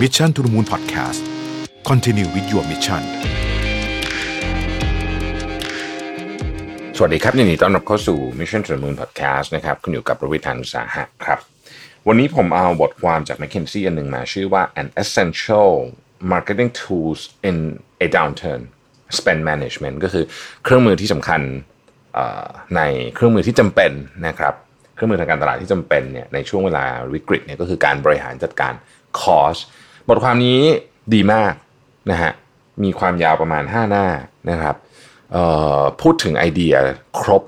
Mission to the Moon Podcast Continue with your mission สวัสดีครับยินดีต้อนรับเข้าสู่ Mission to the Moon Podcast นะครับคุณอยู่กับประวิทยานุสาหะครับ วันนี้ผมเอาบทความจาก McKinsey อันหนึ่งมาชื่อว่า an essential marketing tools in a downturn spend management ก็คือเครื่องมือที่สำคัญในเครื่องมือที่จำเป็นนะครับเครื่องมือทางการตลาดที่จำเป็นเนี่ยในช่วงเวลาวิกฤตเนี่ยก็คือการบริหารจัดการคอส บทความนี้ดีมากนะฮะมีความยาวประมาณ 5 หน้านะครับพูดถึงไอเดียครบ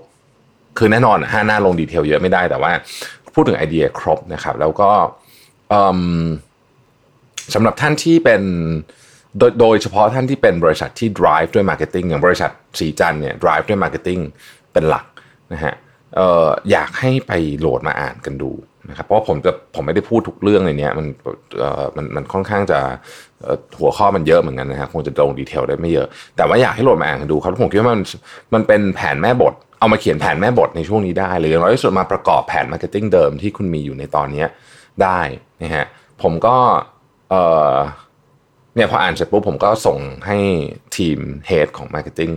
คือแน่นอนห้าหน้าลงดีเทลเยอะไม่ได้แต่ว่า พูดถึงไอเดียครบนะครับ แล้วก็สำหรับท่านที่เป็นโดยโดยเฉพาะท่านที่เป็นบริษัทที่ drive ด้วย marketing อย่างบริษัทสีจันเนี่ย drive ด้วย marketing เป็นหลักนะฮะอออยากให้ไปโหลดมาอ่านกันดู นะครับเพราะผมจะผมไม่ได้พูดทุกเรื่องในเนี้ยมันเอ่อมันมันค่อนข้างจะหัวข้อมันเยอะเหมือนกันนะครับคงจะลง detail ได้ไม่เยอะ แต่ว่าอยากให้โหลดมาอ่านกันดูครับผมคิดว่ามันมันเป็นแผนแม่บท เอามาเขียนแผนแม่บทในช่วงนี้ได้หรืออย่างน้อยที่สุดมาประกอบแผน marketing เดิมที่คุณมีอยู่ในตอนนี้ได้นะฮะผมก็เอ่อ เนี่ยพออ่านเสร็จปุ๊บผมก็ส่งให้ทีมเฮดของ Marketing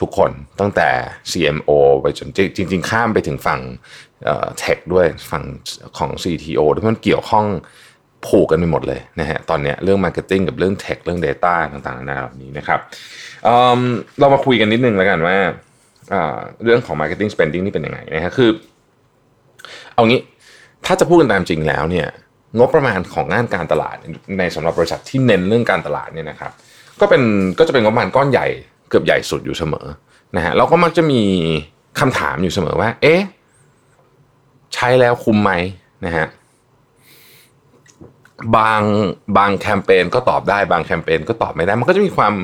ทุกคนตั้งแต่ CMO ไปจนจริง ๆ ข้ามไปถึงฝั่งเทคด้วยฝั่งของ CTO ด้วยมันเกี่ยวข้องผูกกันไปหมดเลยนะฮะตอนเนี้ยเรื่อง Marketing กับเรื่อง Tech เรื่อง Data ต่างๆนานาเหล่านี้นะครับเออเรามาคุยกันนิดนึงแล้วกันว่าเอ่อเรื่องของ Marketing Spending นี่เป็นยังไงนะฮะคือ เอางี้ถ้าจะพูดกันตามจริงแล้วเนี่ย งบประมาณของงานการตลาดในสำหรับบริษัทที่เน้นเรื่องการตลาดเนี่ยนะครับก็เป็นก็จะเป็นงบประมาณก้อนใหญ่เกือบใหญ่สุดอยู่เสมอนะฮะเราก็มักจะมีคำถามอยู่เสมอว่า เอ๊ะใช้แล้วคุ้มไหมนะฮะบางบางแคมเปญก็ตอบได้บางแคมเปญก็ตอบไม่ได้ มันก็จะมีความ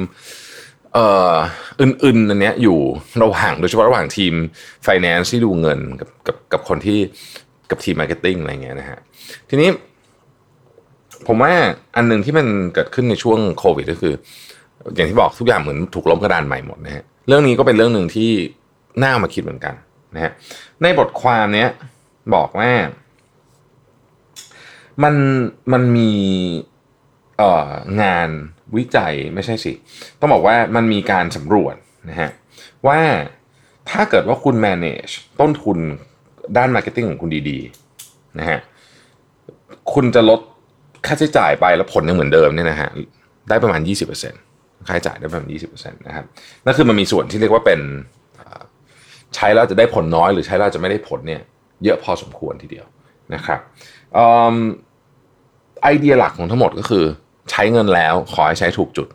เอ่ออื่นๆอันเนี้ยอยู่ระหว่างโดยเฉพาะระหว่างทีม finance ที่ดูเงินกับกับกับคนที่กับทีม marketing อะไรเงี้ยนะฮะทีนี้ ผมว่าอันหนึ่งที่มันเกิดขึ้นในช่วงโควิดก็คือ อย่างที่บอกทุกอย่างเหมือนถูกล้มกระดานใหม่หมดนะฮะเรื่องนี้ก็เป็นเรื่องหนึ่งที่น่ามาคิดเหมือนกันนะฮะในบทความเนี้ยบอกว่า มันมันมีเอ่องานวิจัยไม่ใช่สิ ต้องบอกว่ามันมีการสำรวจนะฮะว่าถ้าเกิดว่าคุณ manage ต้นทุนด้าน marketing ของคุณดีๆนะฮะคุณจะลด ค่าใช้จ่ายไปแล้วผลยังเหมือนเดิมเนี่ยนะฮะได้ประมาณ 20%ค่าใช้จ่ายได้ประมาณ 20%นะครับนั่นคือมันมีส่วนที่เรียกว่าเป็นใช้แล้วจะได้ผลน้อยหรือใช้แล้วจะไม่ได้ผลเนี่ยเยอะพอสมควรทีเดียวนะครับเอิ่มไอเดียหลักของทั้งหมดก็คือ ใช้เงินแล้วขอให้ใช้ถูกจุด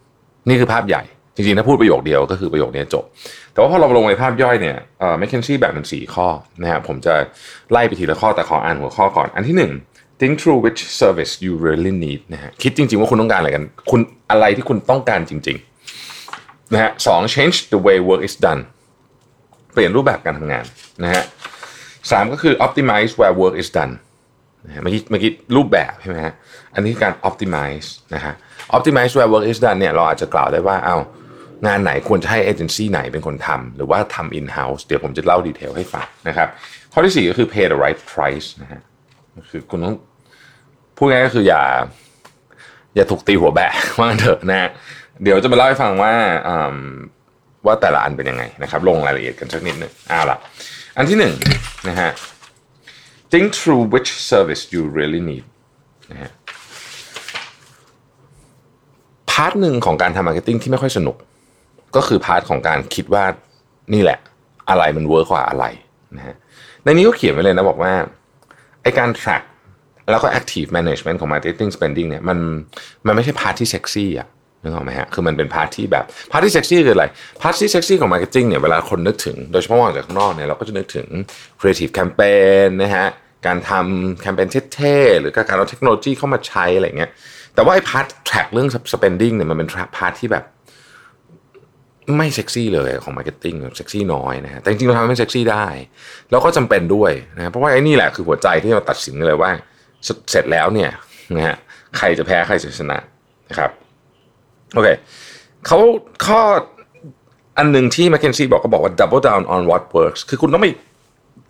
นี่คือภาพใหญ่จริงๆ ถ้าพูดประโยคเดียวก็คือประโยคนี้จบ แต่ว่าพอเราลงในภาพย่อยเนี่ยเอ่อ McKinsey แบ่งเป็นสี่ข้อนะฮะผมจะไล่ไปทีละข้อแต่ขออ่านหัวข้อก่อน อันที่หนึ่ง think through which service you really need นะฮะคิดจริง ๆ ว่าคุณต้องการอะไรกัน คุณอะไรที่คุณต้องการจริงๆนะฮะสอง change the way work is done เปลี่ยนรูปแบบการทำงานนะฮะสามก็คือ optimize where work is done นะฮะเมื่อกี้เมื่อกี้รูปแบบใช่ไหมฮะอันนี้การ optimize นะฮะ optimize where work is done เนี่ยเราอาจจะกล่าวได้ว่าเอางานไหนควรจะให้เอเจนซี่ไหนเป็นคนทำหรือว่าทำ in house เดี๋ยวผมจะเล่าดีเทลให้ฟังนะครับ ข้อที่สี่ก็คือ pay the right price นะฮะคือคุณต้อง พูดง่ายก็คืออย่า อย่าถูกตีหัวแบะว่างเถอะนะฮะเดี๋ยวจะมาเล่าให้ฟังว่าอืมว่าแต่ละอันเป็นยังไงนะครับ ลงรายละเอียดกันสักนิดนึงเอาล่ะ อันที่หนึ่งนะฮะ think through which service you really need นะฮะ part หนึ่งของการทำ marketing ที่ไม่ค่อยสนุก ก็คือ part ของการคิดว่านี่แหละ อะไรมัน work กว่าอะไรนะฮะในนี้ก็เขียนไว้เลยนะบอกว่าไอการ track แล้วก็ active management ของ marketing spending เนี่ยมันมันไม่ใช่ part ที่เซ็กซี่อะนึกออกไหมฮะคือมันเป็น part ที่แบบ part ที่เซ็กซี่คืออะไรpart ที่เซ็กซี่ของ marketing เนี่ยเวลาคนนึกถึงโดยเฉพาะมองจากข้างนอกเนี่ยเราก็จะนึกถึง creative campaign นะฮะการทำแคมเปญเท่ๆหรือการเอาเทคโนโลยีเข้ามาใช้อะไรเงี้ยแต่ว่าไอ้ part track เรื่อง spending เนี่ยมันเป็น part ที่แบบไม่เซ็กซี่เลยของ marketing เซ็กซี่น้อยนะฮะแต่จริงๆเราทำให้เซ็กซี่ได้ แล้วก็จำเป็นด้วยนะเพราะว่าไอ้นี่แหละคือหัวใจที่เราตัดสินเลยว่า เสร็จแล้วเนี่ยนะฮะใครจะแพ้ใครจะชนะนะครับโอเคเขาข้ออันหนึ่งที่ m c k เคนซี่บอกก็บอกว่า double down on what works คือคุณต้องไม่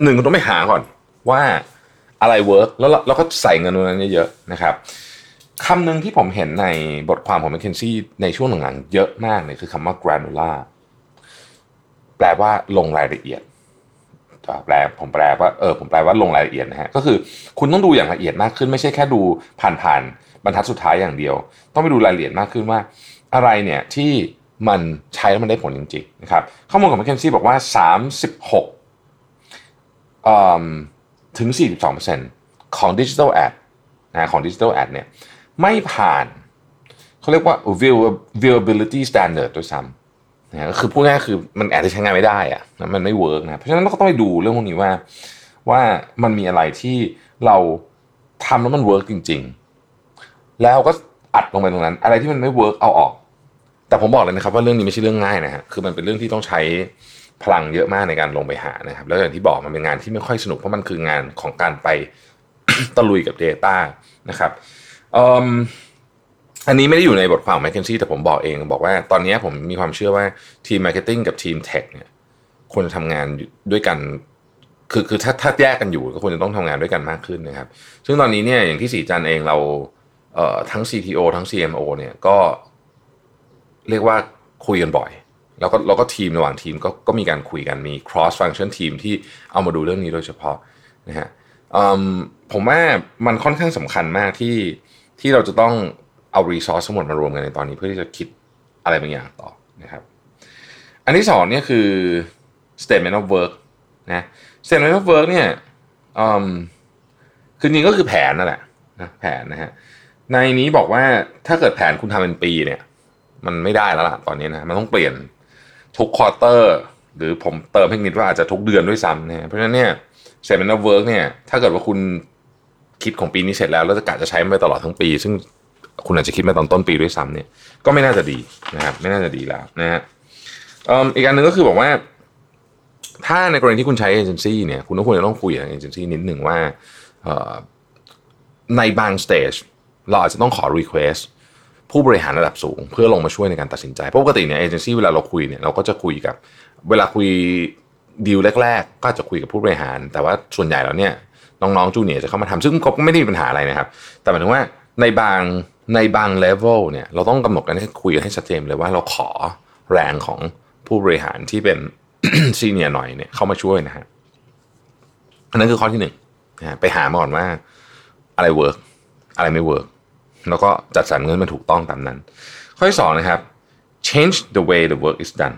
หนึ่งคุณต้องไม่หาก่อนว่าอะไรเวิร์กแล้วเราก็ใส่เงินตรงนั้นเยอะๆนะครับคำหนึ่งที่ผมเห็นในบทความของ McKinsey ในช่วงหลังๆเยอะมากเนี่ยคือคำว่า granular แปลว่าลงรายละเอียด แปลผมแปลว่าเออผมแปลว่าลงรายละเอียดนะฮะก็คือคุณต้องดูอย่างละเอียดมากขึ้น ไม่ใช่แค่ดูผ่านๆบรรทัดสุดท้ายอย่างเดียว ต้องไปดูรายละเอียดมากขึ้นว่า อะไรเนี่ยที่มันใช้แล้วมันได้ผลจริงๆนะครับข้อมูลของ McKinsey บอกว่า 36ถึง 42%ของ Digital Ad นะของ Digital Ad เนี่ยไม่ผ่านเขาเรียกว่า viewability standard ด้วยซ้ำ นะก็คือพูดง่ายคือมันอดจจะใช้งานไม่ได้อะมันไม่ work นะเพราะฉะนั้นเราก็ต้องไปดูเรื่องพวกนี้ว่าว่ามันมีอะไรที่เราทำแล้วมัน work จริง ๆ แล้วก็อัดลงไปตรงนั้น อะไรที่มันไม่ work เอาออก แต่ผมบอกเลยนะครับ ว่าเรื่องนี้ไม่ใช่เรื่องง่ายนะฮะคือมันเป็นเรื่องที่ต้องใช้พลังเยอะมากในการลงไปหานะครับ แล้วอย่างที่บอกมันเป็นงานที่ไม่ค่อยสนุกเพราะมันคืองานของการไปตะลุยกับ Data นะครับ อันนี้ไม่ได้อยู่ในบทความของ McKinsey แต่ผมบอกเอง บอกว่าตอนนี้ผมมีความเชื่อว่าทีม Marketing กับทีม Tech เนี่ยควรจะทำงานด้วยกัน คือคือถ้าถ้าแยกกันอยู่ก็ควรจะต้องทำงานด้วยกันมากขึ้นนะครับ ซึ่งตอนนี้เนี่ยอย่างที่สีจันเองเราเอ่อทั้ง CTO ทั้ง CMO เนี่ยก็เรียกว่าคุยกันบ่อย แล้วก็เราก็ทีมระหว่างทีมก็ก็มีการคุยกันมี cross function ทีมที่เอามาดูเรื่องนี้โดยเฉพาะนะฮะผมว่ามันค่อนข้างสำคัญมากที่ที่เราจะต้อง เอารีซอสทั้งหมดมารวมกันในตอนนี้เพื่อที่จะคิดอะไรบางอย่างต่อนะครับอันที่สองเนี่ยคือ statement of work นะ statement of work เนี่ยคือจริงก็คือแผนนั่นแหละนะแผนนะฮะในนี้บอกว่าถ้าเกิดแผนคุณทำเป็นปีเนี่ย มันไม่ได้แล้วล่ะตอนนี้นะมันต้องเปลี่ยนทุกควอเตอร์ หรือผมเติมให้นิดว่าอาจจะทุกเดือนด้วยซ้ำนะเพราะฉะนั้นเนี่ย statement of work เนี่ยถ้าเกิดว่าคุณคิดของปีนี้เสร็จแล้ว แล้วจะกะจะใช้มันไปตลอดทั้งปี ซึ่ง คุณอาจจะคิดมาตอนต้นปีด้วยซ้ำเนี่ย ก็ไม่น่าจะดีนะครับ ไม่น่าจะดีแล้วนะฮะอีกอันหนึ่งก็คือบอกว่า ถ้าในกรณีที่คุณใช้เอเจนซี่เนี่ยคุณก็ควรจะต้องคุยกับเอเจนซี่นิดหนึ่งว่าในบาง stage เราอาจจะต้องขอ request ผู้บริหารระดับสูง เพื่อลงมาช่วยในการตัดสินใจปกติเนี่ยเอเจนซี่เวลาเราคุยเนี่ยเราก็จะคุยกับ เวลาคุยดีลแรก ๆ ก็จะคุยกับผู้บริหาร แต่ว่าส่วนใหญ่แล้วเนี่ยน้องๆจูเนียจะเข้ามาทำซึ่งก็ไม่ได้มีปัญหาอะไรนะครับ แต่หมายถึงว่าในบางในบางเลเวลเนี่ยเราต้องกำหนดกันให้คุยกันให้ชัดเจนเลยว่าเราขอแรงของผู้บริหารที่เป็น senior หน่อยเนี่ยเข้ามาช่วยนะฮะอันนั้นคือข้อที่หนึ่งนะไปหามาก่อนว่าอะไร work อะไรไม่ work แล้วก็จัดสรรเงินมันถูกต้องตามนั้น ข้อที่สองนะครับ change the way the work is done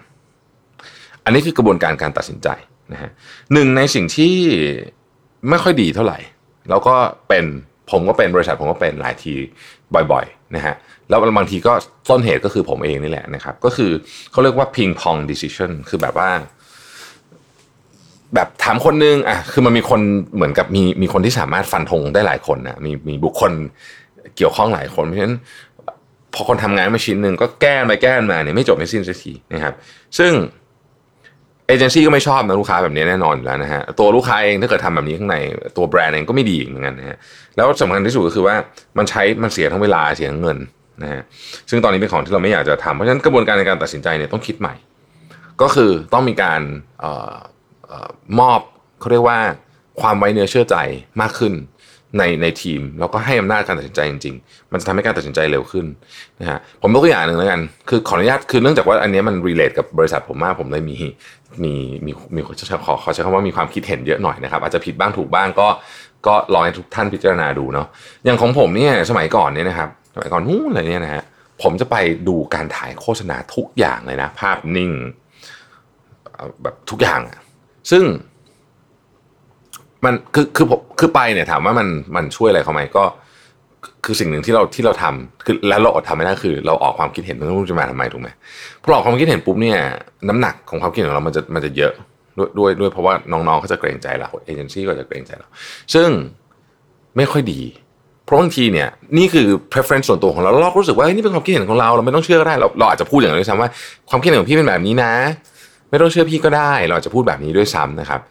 อันนี้คือกระบวนการการตัดสินใจนะฮะหนึ่งในสิ่งที่ไม่ค่อยดีเท่าไหร่ แล้วก็เป็น ผมก็เป็นบริษัทผมก็เป็นหลายทีบ่อยๆนะฮะแล้วบางทีก็ต้นเหตุก็คือผมเองนี่แหละนะครับ ก็คือเขาเรียกว่า ping pong decision คือแบบว่า แบบถามคนนึงอะคือมันมีคนเหมือนกับมีมีคนที่สามารถฟันธงได้หลายคนนะมีมีบุคคลเกี่ยวข้องหลายคนเพราะฉะนั้นพอคนทำงานมาชิ้นหนึ่งก็แก้ไปแก้มาเนี่ยไม่จบไม่สิ้นสักทีนะครับ ซึ่ง เอเจนซี่ก็ไม่ชอบนะลูกค้าแบบนี้แน่นอนอยู่แล้วนะฮะตัวลูกค้าเองถ้าเกิดทำแบบนี้ข้างในตัวแบรนด์เองก็ไม่ดีเหมือนกันนะฮะแล้วสำคัญที่สุดก็คือว่ามันใช้มันเสียทั้งเวลาเสียเงินนะฮะซึ่งตอนนี้เป็นของที่เราไม่อยากจะทำเพราะฉะนั้นกระบวนการในการตัดสินใจเนี่ยต้องคิดใหม่ ก็คือต้องมีการอออมอบเขาเรียกว่าความไว้เนื้อเชื่อใจมากขึ้น ในในทีม แล้วก็ให้อำนาจการตัดสินใจจริง ๆ มันจะทำให้การตัดสินใจเร็วขึ้นนะฮะผมยกตัวอย่างหนึ่งแล้วกัน คือขออนุญาตคือเนื่องจากว่าอันนี้มันรีเลทกับบริษัทผมมากผมเลยมีมีมีมีขอขอใช้คำว่ามีความคิดเห็นเยอะหน่อยนะครับอาจจะผิดบ้างถูกบ้างก็ก็ลองให้ทุกท่านพิจารณาดูเนาะอย่างของผมเนี่ยสมัยก่อนเนี่ยนะครับสมัยก่อนนู้นอะไรเนี่ยนะฮะผมจะไปดูการถ่ายโฆษณาทุกอย่างเลยนะ ภาพนิ่งแบบทุกอย่างซึ่ง มันคือคือผมคือไปเนี่ยถามว่ามันมันช่วยอะไรเขาไหมก็ คือสิ่งหนึ่งที่เราที่เราทำคือแล้วเราอดทำไม่ได้คือ เราออกความคิดเห็นไม่รู้จะมาทำไมถูกไหมพอออกความคิดเห็นปุ๊บเนี่ยน้ำหนักของความคิดเห็นของเรามันจะมันจะเยอะด้วยด้วยด้วยเพราะว่าน้องๆเขาจะเกรงใจเราเอเจนซี่ก็จะเกรงใจเราซึ่งไม่ค่อยดี เพราะบางทีเนี่ยนี่คือ preference ส่วนตัวของเราเรารู้สึกว่านี่เป็นความคิดเห็นของเราเราไม่ต้องเชื่อก็ได้เราเราอาจจะพูดอย่างนี้ด้วยซ้ำว่าความคิดเห็นของพี่เป็นแบบนี้นะ ไม่ต้องเชื่อพี่ก็ได้ เราจะพูดแบบนี้ด้วยซ้ำนะครับ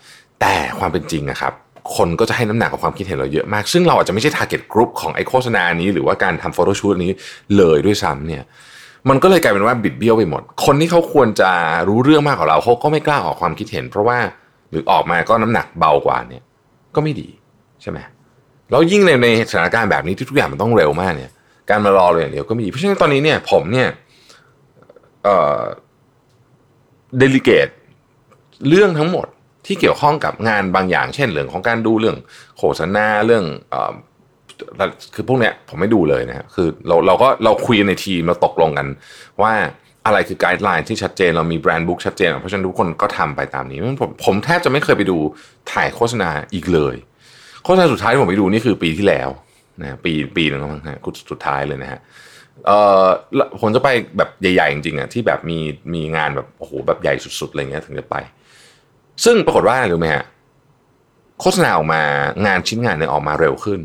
แต่ความเป็นจริงนะครับ คนก็จะให้น้ำหนักกับความคิดเห็นเราเยอะมาก ซึ่งเราอาจจะไม่ใช่ target group ของไอโฆษณานี้ หรือว่าการทำโฟโต้ชูตนี้เลยด้วยซ้ำเนี่ยมันก็เลยกลายเป็นว่าบิดเบี้ยวไปหมด คนที่เขาควรจะรู้เรื่องมากกว่าเราเขาก็ไม่กล้าออกความคิดเห็น เพราะว่าหรือออกมาก็น้ำหนักเบากว่าเนี่ยก็ไม่ดีใช่ไหมแล้วยิ่งในในสถานการณ์แบบนี้ที่ทุกอย่างมันต้องเร็วมากเนี่ย การมารอเลยอย่างเดียวก็ไม่ดีเพราะฉะนั้นตอนนี้เนี่ยผมเนี่ยเอ่อ delegate เรื่องทั้งหมด ที่เกี่ยวข้องกับงานบางอย่าง เช่นเรื่องของการดูเรื่องโฆษณาเรื่องอคือพวกเนี้ยผมไม่ดูเลยนะคือเราเราก็เราคุยในทีมเราตกลงกัน ว่าอะไรคือ guideline ที่ชัดเจนเรามี brand book ชัดเจน เพราะฉะนั้นทุกคนก็ทำไปตามนี้ผมผมแทบจะไม่เคยไปดูถ่ายโฆษณาอีกเลย โฆษณาสุดท้ายที่ผมไปดูนี่คือปีที่แล้วนะปีปีหนึ่งแล้วมั้งฮะสุดท้ายเลยนะฮะเอ่อผมจะไปแบบใหญ่ๆจริงๆอะที่แบบมีมีงานแบบโอ้โหแบบใหญ่สุดๆอะไรเงี้ยถึงจะไป ซึ่งปรากฏว่าอะไรรู้ไหมฮะโฆษณาออกมางานชิ้นงานเนี่ยออกมาเร็วขึ้น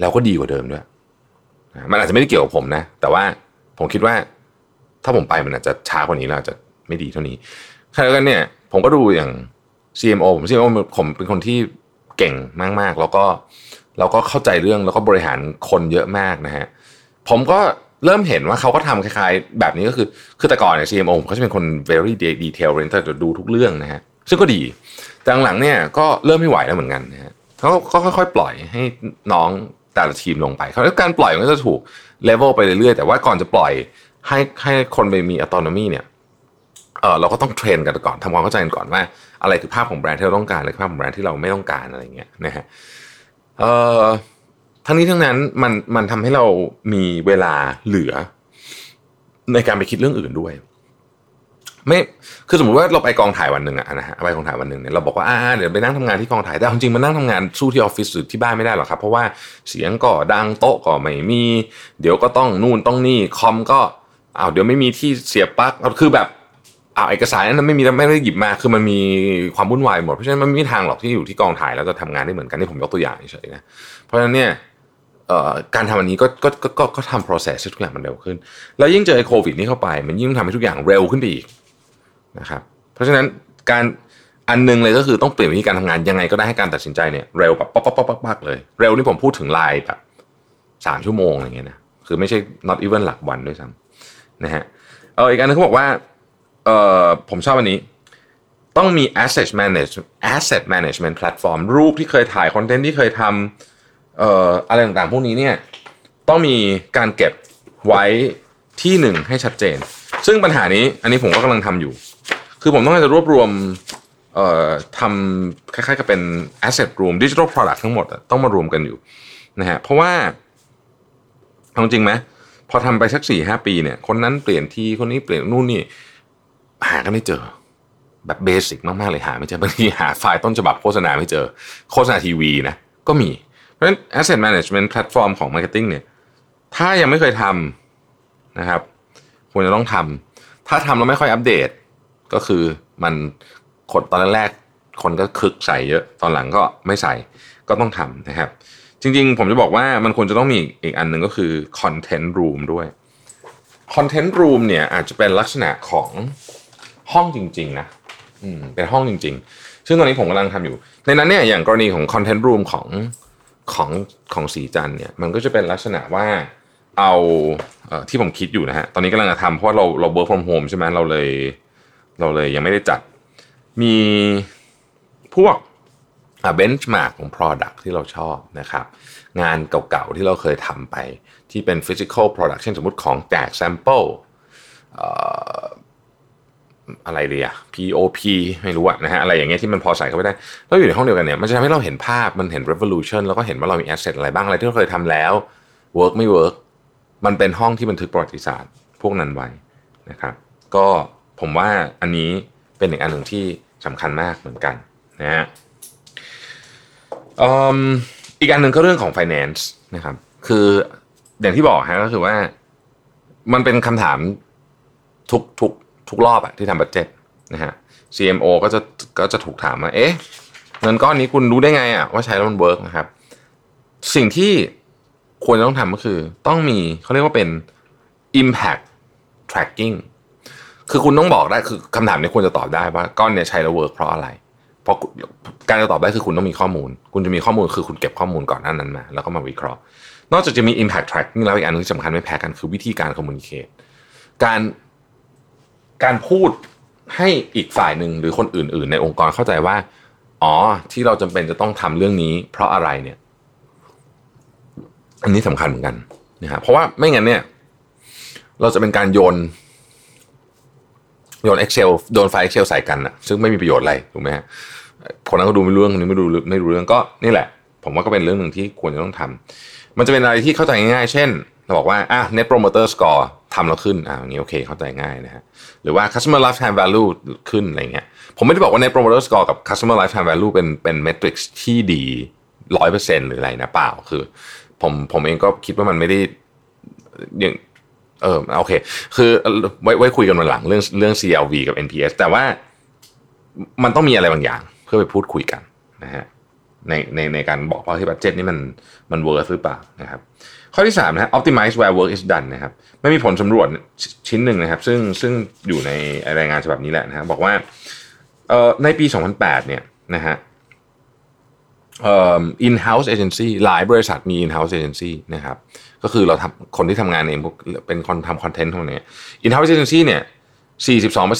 แล้วก็ดีกว่าเดิมด้วยมันอาจจะไม่ได้เกี่ยวกับผมนะ แต่ว่าผมคิดว่า ถ้าผมไปมันอาจจะช้ากว่านี้แล้วจะไม่ดีเท่านี้ขณะเดียวกันเนี่ย ผมก็ดูอย่าง CMO ผม CMO ผมเป็นคนที่เก่งมาก ๆ แล้วก็เราก็เข้าใจเรื่องแล้วก็บริหารคนเยอะมากนะฮะผมก็เริ่มเห็นว่าเขาก็ทำคล้าย ๆ แบบนี้ก็คือ คือแต่ก่อนเนี่ย CMO ผมก็จะเป็นคน very detail oriented ดูทุกเรื่องนะฮะ ซึ่งก็ดี แต่หลังๆเนี่ยก็เริ่มไม่ไหวแล้วเหมือนกันนะฮะเขาก็ค่อยๆ ปล่อยให้น้องแต่ละทีมลงไปเขาการปล่อยมันก็จะถูกเลเวลไปเรื่อยๆ แต่ว่าก่อนจะปล่อยให้ให้คนไปมีอัตโนมีเนี่ยเออเราก็ต้องเทรนกันก่อนทำความเข้าใจกันก่อนว่า อะไรคือภาพของแบรนด์ที่เราต้องการอะไรคือภาพของแบรนด์ที่เราไม่ต้องการอะไรเงี้ยนะฮะเอ่อทั้งนี้ทั้งนั้นมันมันทำให้เรามีเวลาเหลือ ในการไปคิดเรื่องอื่นด้วย ไม่คือสมมติว่าเราไปกองถ่ายวันหนึ่งอะนะฮะไปกองถ่ายวันหนึ่งเนี่ยเราบอกว่าอ่าเดี๋ยวไปนั่งทำงานที่กองถ่ายแต่จริงมันนั่งทำงานสู้ที่ออฟฟิศหรือที่บ้านไม่ได้หรอกครับ เพราะว่าเสียงก็ดังโต๊ะก็ไม่มี เดี๋ยวก็ต้องนู่นต้องนี่คอมก็อ้าวเดี๋ยวไม่มีที่เสียบปลั๊กคือแบบอ้าวเอกสารนั้นไม่มีไม่ได้หยิบมาคือมันมีความวุ่นวายหมดเพราะฉะนั้นมันไม่มีทางหรอกที่อยู่ที่กองถ่ายแล้วจะทำงานได้เหมือนกันนี่ผมยกตัวอย่างเฉยๆนะเพราะฉะนั้นเนี่ยการทำอันนี้ก็ก็ก็ก็ทำ process ทุกอย่างมันเร็วขึ้น แล้วยิ่งเจอโควิดนี้เข้าไป มันยิ่งทำให้ทุกอย่างเร็วขึ้นไปอีก นะครับ เพราะฉะนั้นการอันนึงเลยก็คือต้องเปลี่ยนวิธีการทำงานยังไงก็ได้ให้การตัดสินใจเนี่ยเร็วแบบป๊อกป๊อกป๊อกป๊อกเลย เร็วนี่ผมพูดถึงไลน์แบบสามชั่วโมงอะไรเงี้ยนะคือไม่ใช่ not even หลักวันด้วยซ้ำนะฮะเอออีกอันนึงเขาบอกว่าเออผมชอบอันนี้ ต้องมี asset management asset management platform รูปที่เคยถ่ายคอนเทนต์ที่เคยทำเอ่ออะไรต่างๆ พวกนี้เนี่ยต้องมีการเก็บไว้ที่หนึ่งให้ชัดเจน ซึ่งปัญหานี้อันนี้ผมก็กำลังทำอยู่ คือผมต้องการจะรวบรวมเอ่อทำคล้ายๆกับเป็น asset room digital product ทั้งหมดต้องมารวมกันอยู่นะฮะเพราะว่าเอาจริงไหมพอทำไปสักสี่ห้าปีเนี่ย คนนั้นเปลี่ยนทีคนนี้เปลี่ยนนู่นนี่ หาก็ไม่เจอ แบบเบสิกมากๆเลยหาไม่เจอบางทีหาไฟล์ต้นฉบับโฆษณาไม่เจอ โฆษณาทีวีนะ ก็มี เพราะฉะนั้น asset management platform ของ marketing เนี่ย ถ้ายังไม่เคยทำนะครับ ควรจะต้องทำถ้าทำแล้วไม่ค่อยอัปเดต ก็คือมันคนตอนแรกคนก็คึกใส่เยอะตอนหลังก็ไม่ใส่ก็ต้องทำนะครับ จริงๆ ผมจะบอกว่ามันควรจะต้องมีอีกอันหนึ่งก็คือ content room ด้วย content room เนี่ยอาจจะเป็นลักษณะของห้องจริงๆนะอืมเป็นห้องจริง ๆ ซึ่งตอนนี้ผมกำลังทำอยู่ ในนั้นเนี่ยอย่างกรณีของ content room ของของของสีจันเนี่ยมันก็จะเป็นลักษณะว่า เอาเอที่ผมคิดอยู่นะฮะ ตอนนี้กำลังจะทำเพราะว่าเราเรา work from home ใช่ไหมเราเลย เราเลยยังไม่ได้จัด มีพวกเบนช์มาร์กของ Product ที่เราชอบนะครับ งานเก่าๆที่เราเคยทำไปที่เป็น Physical Product เช่นสมมติของแจก Sample อะไรดีอะ POP ไม่รู้อะนะฮะอะไรอย่างเงี้ยที่มันพอใส่เข้าไปได้แล้วอยู่ในห้องเดียวกันเนี่ยมันจะทำให้เราเห็นภาพมันเห็น revolution แล้วก็เห็นว่าเรามี asset อะไรบ้างอะไรที่เราเคยทำแล้ว work ไม่ work มันเป็นห้องที่บันทึกประวัติศาสตร์ พวกนั้นไว้นะครับ ก็ผมว่าอันนี้เป็นอีกอันหนึ่งที่สำคัญมากเหมือนกันนะฮะอีกอันหนึ่งก็เรื่องของ finance นะครับ คืออย่างที่บอกฮะก็คือว่ามันเป็นคำถามทุกทุกทุกรอบอะที่ทำบัตเจ็ตนะฮะ CMO ก็จะก็จะถูกถามว่า เอ๊ะ เงินก้อนนี้คุณรู้ได้ไงอะว่าใช้แล้วมันเวิร์กนะครับ สิ่งที่ ควรจะต้องทำก็คือ ต้องมีเขาเรียกว่าเป็น impact tracking คือคุณต้องบอกได้คือคำถามนี้ควรจะตอบได้ว่าก้อนเนี้ยใช้แล้ว work เพราะอะไร เพราะการจะตอบได้คือคุณต้องมีข้อมูล คุณจะมีข้อมูลคือคุณเก็บข้อมูลก่อนหน้านั้นมา แล้วก็มาวิเคราะห์ นอกจากจะมี impact tracking แล้วอีกอันนึงที่สำคัญไม่แพ้กันคือวิธีการ communicate การการพูดให้อีกฝ่ายหนึ่งหรือคนอื่น ๆ ในองค์กรเข้าใจว่า อ๋อที่เราจำเป็นจะต้องทำเรื่องนี้ เพราะอะไรเนี่ย อันนี้สำคัญเหมือนกันนะฮะเพราะว่าไม่งั้นเนี่ย เราจะเป็นการโยน โยน Excel โดนไฟล์ Excel ใส่กันอะซึ่งไม่มีประโยชน์อะไรถูกไหมฮะคนนั้นก็ดูไม่รู้เรื่องคนนี้ไม่ดูไม่รู้เรื่องก็นี่แหละ ผมว่าก็เป็นเรื่องหนึ่งที่ควรจะต้องทำมันจะเป็นอะไรที่เข้าใจง่ายๆ เช่นเราบอกว่าอะ net promoter score ทำแล้วขึ้นอะอย่างนี้โอเคเข้าใจง่ายนะฮะหรือว่า customer lifetime value ขึ้นอะไรเงี้ยผมไม่ได้บอกว่า net promoter score กับ customer lifetime value เป็นเป็น metrics ที่ดีร้อยเปอร์เซ็นหรืออะไรนะเปล่าคือ ผมผมเองก็คิดว่ามันไม่ได้อย่างเออโอเค คือไว้ไว้คุยกันวันหลังเรื่องเรื่อง CLV กับ NPS แต่ว่ามันต้องมีอะไรบางอย่าง เพื่อไปพูดคุยกันนะฮะในในในการบอกว่าที่ budget นี่มันมัน work หรือเปล่านะครับ ข้อที่3นะ optimize where work is done นะครับไม่มีผลสำรวจชิ้นหนึ่งนะครับ ซึ่งซึ่งอยู่ในรายงานฉบับนี้แหละนะครับบอกว่าเอ่อในปี 2008 เนี่ยนะฮะ เอ่อ in-house agency หลายบริษัทมี in-house agency นซี่นะครับก็คือเราทำคนที่ทำงานเองพวกเป็นคนทำคอนเทนต์พวกนี้ in-house agency เนี่ย42%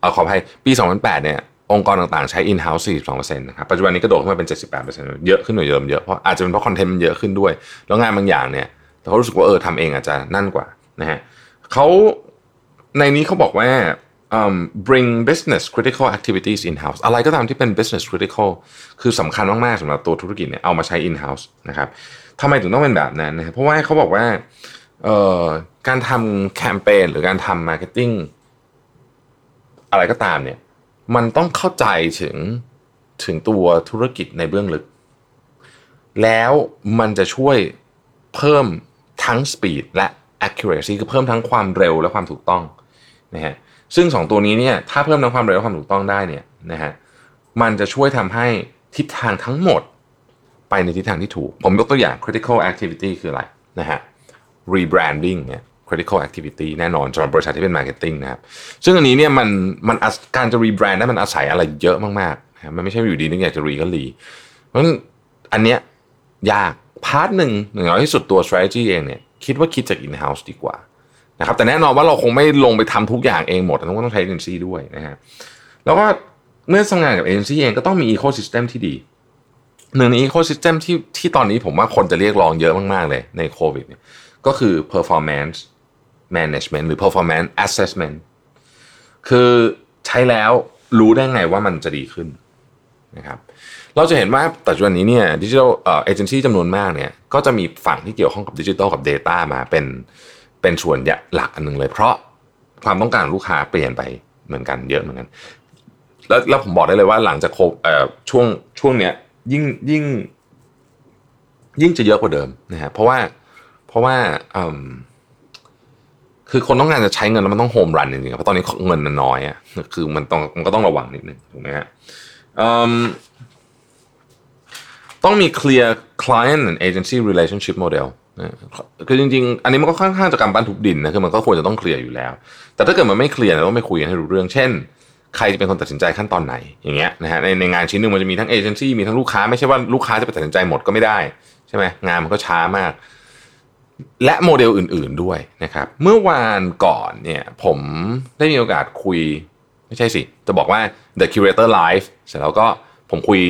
เอ่อขออภัยปี 2008เนี่ยองค์กรต่างๆใช้ in-house 42%นะครับ ปัจจุบันนี้ก็โดดขึ้นมาเป็น 78%เยอะขึ้นหน่อยเดิมเยอะ เพราะอาจจะเป็นเพราะคอนเทนต์มันเยอะขึ้นด้วย แล้วงานบางอย่างเนี่ยเขารู้สึกว่าเออทำเองอาจจะนั่นกว่านะฮะเขาในนี้เขาบอกว่า bring business critical activities in house อะไรก็ตามที่เป็น business critical คือสำคัญมากๆสำหรับตัวธุรกิจเนี่ยเอามาใช้ in house นะครับทำไมถึงต้องเป็นแบบนั้นนะเพราะว่าเขาบอกว่าการทำแคมเปญหรือการทำ marketing อะไรก็ตามเนี่ยมันต้องเข้าใจถึงถึงตัวธุรกิจในเบื้องลึก แล้วมันจะช่วยเพิ่มทั้ง speed และ accuracy คือเพิ่มทั้งความเร็วและความถูกต้องนะฮะ ซึ่งสองตัวนี้เนี่ยถ้าเพิ่มทั้งความเร็วและความถูกต้องได้เนี่ยนะฮะมันจะช่วยทำให้ทิศทางทั้งหมดไปในทิศทางที่ถูก ผมยกตัวอย่าง critical activity คืออะไรนะฮะ rebranding เนี่ย critical activity แน่นอนสำหรับบริษัทที่เป็น marketing นะครับซึ่งอันนี้เนี่ยมันมันการจะ rebrand นั้นมันอาศัยอะไรเยอะมากๆนะมันไม่ใช่อยู่ดีนึกอยากจะ re ก็ re เพราะฉะนั้นอันเนี้ยยาก part หนึ่งหนึ่งน้อยที่สุดตัว strategy เองเนี่ยคิดว่าคิดจาก in house ดีกว่า นะครับแต่แน่นอนว่าเราคงไม่ลงไปทำทุกอย่างเองหมดต้องต้องใช้เอเจนซี่ด้วยนะฮะแล้วก็เมื่อทำงานกับเอเจนซี่เองก็ต้องมี ecosystem ที่ดีหนึ่งใน ecosystem ที่ที่ตอนนี้ผมว่าคนจะเรียกร้องเยอะมาก ๆ เลยในโควิดเนี่ยก็คือ performance management หรือ performance assessment คือใช้แล้วรู้ได้ไงว่ามันจะดีขึ้นนะครับเราจะเห็นว่าปัจจุบันนี้เนี่ยดิจิทัลเอเจนซี่จำนวนมากเนี่ยก็จะมีฝั่งที่เกี่ยวข้องกับดิจิทัลกับ Data มาเป็น เป็นส่วนหลักอันหนึ่งเลย เพราะความต้องการลูกค้าเปลี่ยนไปเหมือนกันเยอะเหมือนกัน แล้วแล้วผมบอกได้เลยว่าหลังจากโคเอ่อช่วงช่วงเนี้ยยิ่งยิ่ง ยิ่งจะเยอะกว่าเดิมนะฮะเพราะว่าเพราะว่าอืมคือคนต้องการจะใช้เงินแล้วมันต้องโฮมรันจริงๆเพราะตอนนี้เงินมันน้อยอะคือมันต้องมันก็ต้องระวังนิดนึงถูกไหมฮะต้องมี clear client and agency relationship model คือจริงๆ อันนี้มันก็ค่อนข้างจะกำปั้นทุบดินนะคือมันก็ควรจะต้องเคลียร์อยู่แล้ว แต่ถ้าเกิดมันไม่เคลียร์เราต้องไปคุยกันให้รู้เรื่อง เช่น ใครจะเป็นคนตัดสินใจขั้นตอนไหนอย่างเงี้ยนะฮะในในงานชิ้นหนึ่งมันจะมีทั้งเอเจนซี่มีทั้งลูกค้าไม่ใช่ว่าลูกค้าจะไปตัดสินใจหมดก็ไม่ได้ใช่ไหมงานมันก็ช้ามาก และโมเดลอื่นๆด้วยนะครับ เมื่อวานก่อนเนี่ยผมได้มีโอกาสคุยไม่ใช่สิ จะบอกว่า The Curator Live เสร็จแล้วก็ผมคุย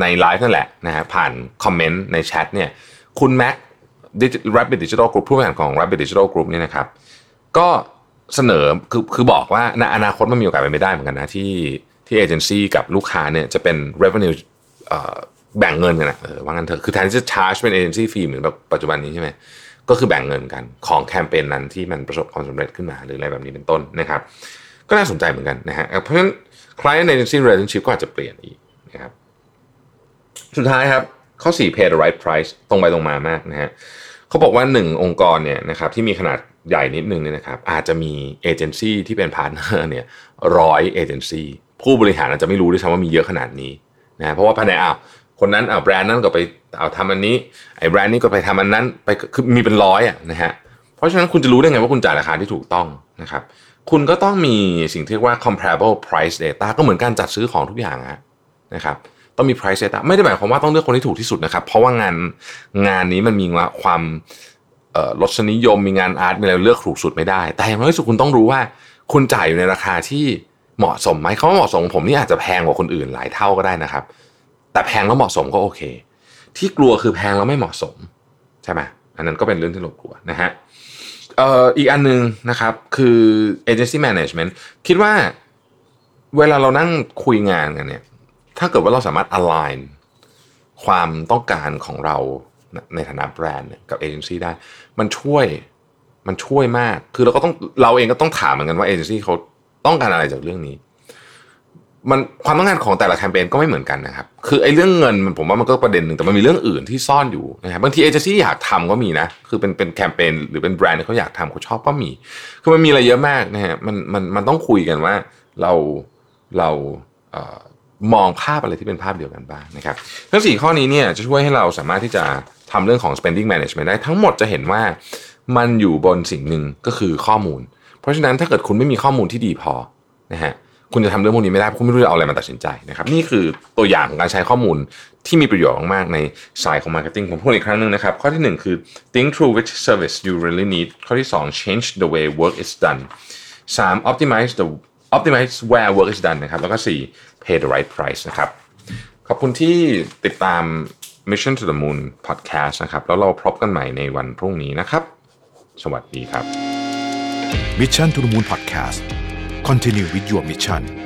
ในไลฟ์นั่นแหละนะฮะผ่านคอมเมนต์ในแชทเนี่ยคุณแม็ก Rapid Digital Group ผู้บริหารของ Rapid Digital Group เนี่ยนะครับ ก็เสนอคือคือบอกว่าในอนาคตมันมีโอกาสเป็นไปได้เหมือนกันนะที่ที่เอเจนซี่กับลูกค้าเนี่ยจะเป็น revenue แบ่งเงินกันนะเออว่างั้นเถอะคือแทนที่จะ charge เป็นเอเจนซี่ฟรีเหมือนแบบปัจจุบันนี้ใช่ไหมก็คือแบ่งเงินกันของแคมเปญนั้นที่มันประสบความสำเร็จขึ้นมาหรืออะไรแบบนี้เป็นต้นนะครับ ก็น่าสนใจเหมือนกันนะฮะเพราะฉะนั้น client agency relationship ก็อาจจะเปลี่ยนอีกนะครับ สุดท้ายครับข้อ 4 pay the right price ตรงไปตรงมามากนะฮะ เขาบอกว่าหนึ่งองค์กรเนี่ยนะครับที่มีขนาดใหญ่นิดนึงเนี่ยนะครับอาจจะมีเอเจนซี่ที่เป็น partner เนี่ยร้อยเอเจนซี่ผู้บริหารอาจจะไม่รู้ด้วยซ้ำว่ามีเยอะขนาดนี้นะเพราะว่าภายในอ้าวคนนั้นอ้าวแบรนด์นั้นก็ไปเอาทำอันนี้ไอ้แบรนด์นี้ก็ไปทำอันนั้นไปคือมีเป็นร้อยอะนะฮะเพราะฉะนั้นคุณจะรู้ได้ไงว่าคุณจ่ายราคาที่ถูกต้องนะครับคุณก็ต้องมีสิ่งที่เรียกว่า comparable price data ก็เหมือนการจัดซื้อของทุกอย่างนะครับ ต้องมี price data ไม่ได้หมายความว่าต้องเลือกคนที่ถูกที่สุดนะครับ เพราะว่างานงานนี้มันมีความรสนิยมมีงานอาร์ตมีอะไรเลือกถูกสุดไม่ได้ แต่อย่างน้อยที่สุดคุณต้องรู้ว่า คุณจ่ายอยู่ในราคาที่เหมาะสมไหมเขาเหมาะสมผมนี่อาจจะแพงกว่าคนอื่นหลายเท่าก็ได้นะครับ แต่แพงแล้วเหมาะสมก็โอเค ที่กลัวคือแพงแล้วไม่เหมาะสมใช่ไหมอันนั้นก็เป็นเรื่องที่เรากลัวนะฮะอีกอันหนึงนะครับคือ agency management คิดว่าเวลาเรานั่งคุยงานกันเนี่ย ถ้าเกิดว่าเราสามารถ align ความต้องการของเราในฐานะแบรนด์กับเอเจนซี่ได้ มันช่วยมันช่วยมาก คือเราก็ต้องเราเองก็ต้องถามเหมือนกันว่าเอเจนซี่เขาต้องการอะไรจากเรื่องนี้ มันความต้องการของแต่ละแคมเปญก็ไม่เหมือนกันนะครับ คือไอ้เรื่องเงินมันผมว่ามันก็ประเด็นหนึ่งแต่มันมีเรื่องอื่นที่ซ่อนอยู่นะครับบางทีเอเจนซี่อยากทำก็มีนะ คือเป็นเป็นแคมเปญหรือเป็นแบรนด์ที่เขาอยากทำเขาชอบก็มี คือมันมีอะไรเยอะมากนะฮะมันมันมันต้องคุยกันว่าเราเรา มองภาพอะไรที่เป็นภาพเดียวกันบ้างนะครับทั้งสี่ข้อนี้เนี่ยจะช่วยให้เราสามารถที่จะทำเรื่องของ spending management ได้ทั้งหมดจะเห็นว่ามันอยู่บนสิ่งหนึ่งก็คือข้อมูล เพราะฉะนั้นถ้าเกิดคุณไม่มีข้อมูลที่ดีพอนะฮะคุณจะทำเรื่องพวกนี้ไม่ได้เพราะคุณไม่รู้จะเอาอะไรมาตัดสินใจนะครับนี่คือตัวอย่างของการใช้ข้อมูลที่มีประโยชน์มากๆในสายของ marketing ผมพูดอีกครั้งหนึ่งนะครับ ข้อที่หนึ่งคือ think through which service you really need ข้อที่สอง change the way work is done สาม optimize the optimize where work is done นะครับแล้วก็สี่ pay the right price นะครับ ขอบคุณที่ติดตาม Mission to the Moon Podcast นะครับ แล้วเราพบกันใหม่ในวันพรุ่งนี้นะครับ สวัสดีครับ Mission to the Moon Podcast Continue with your mission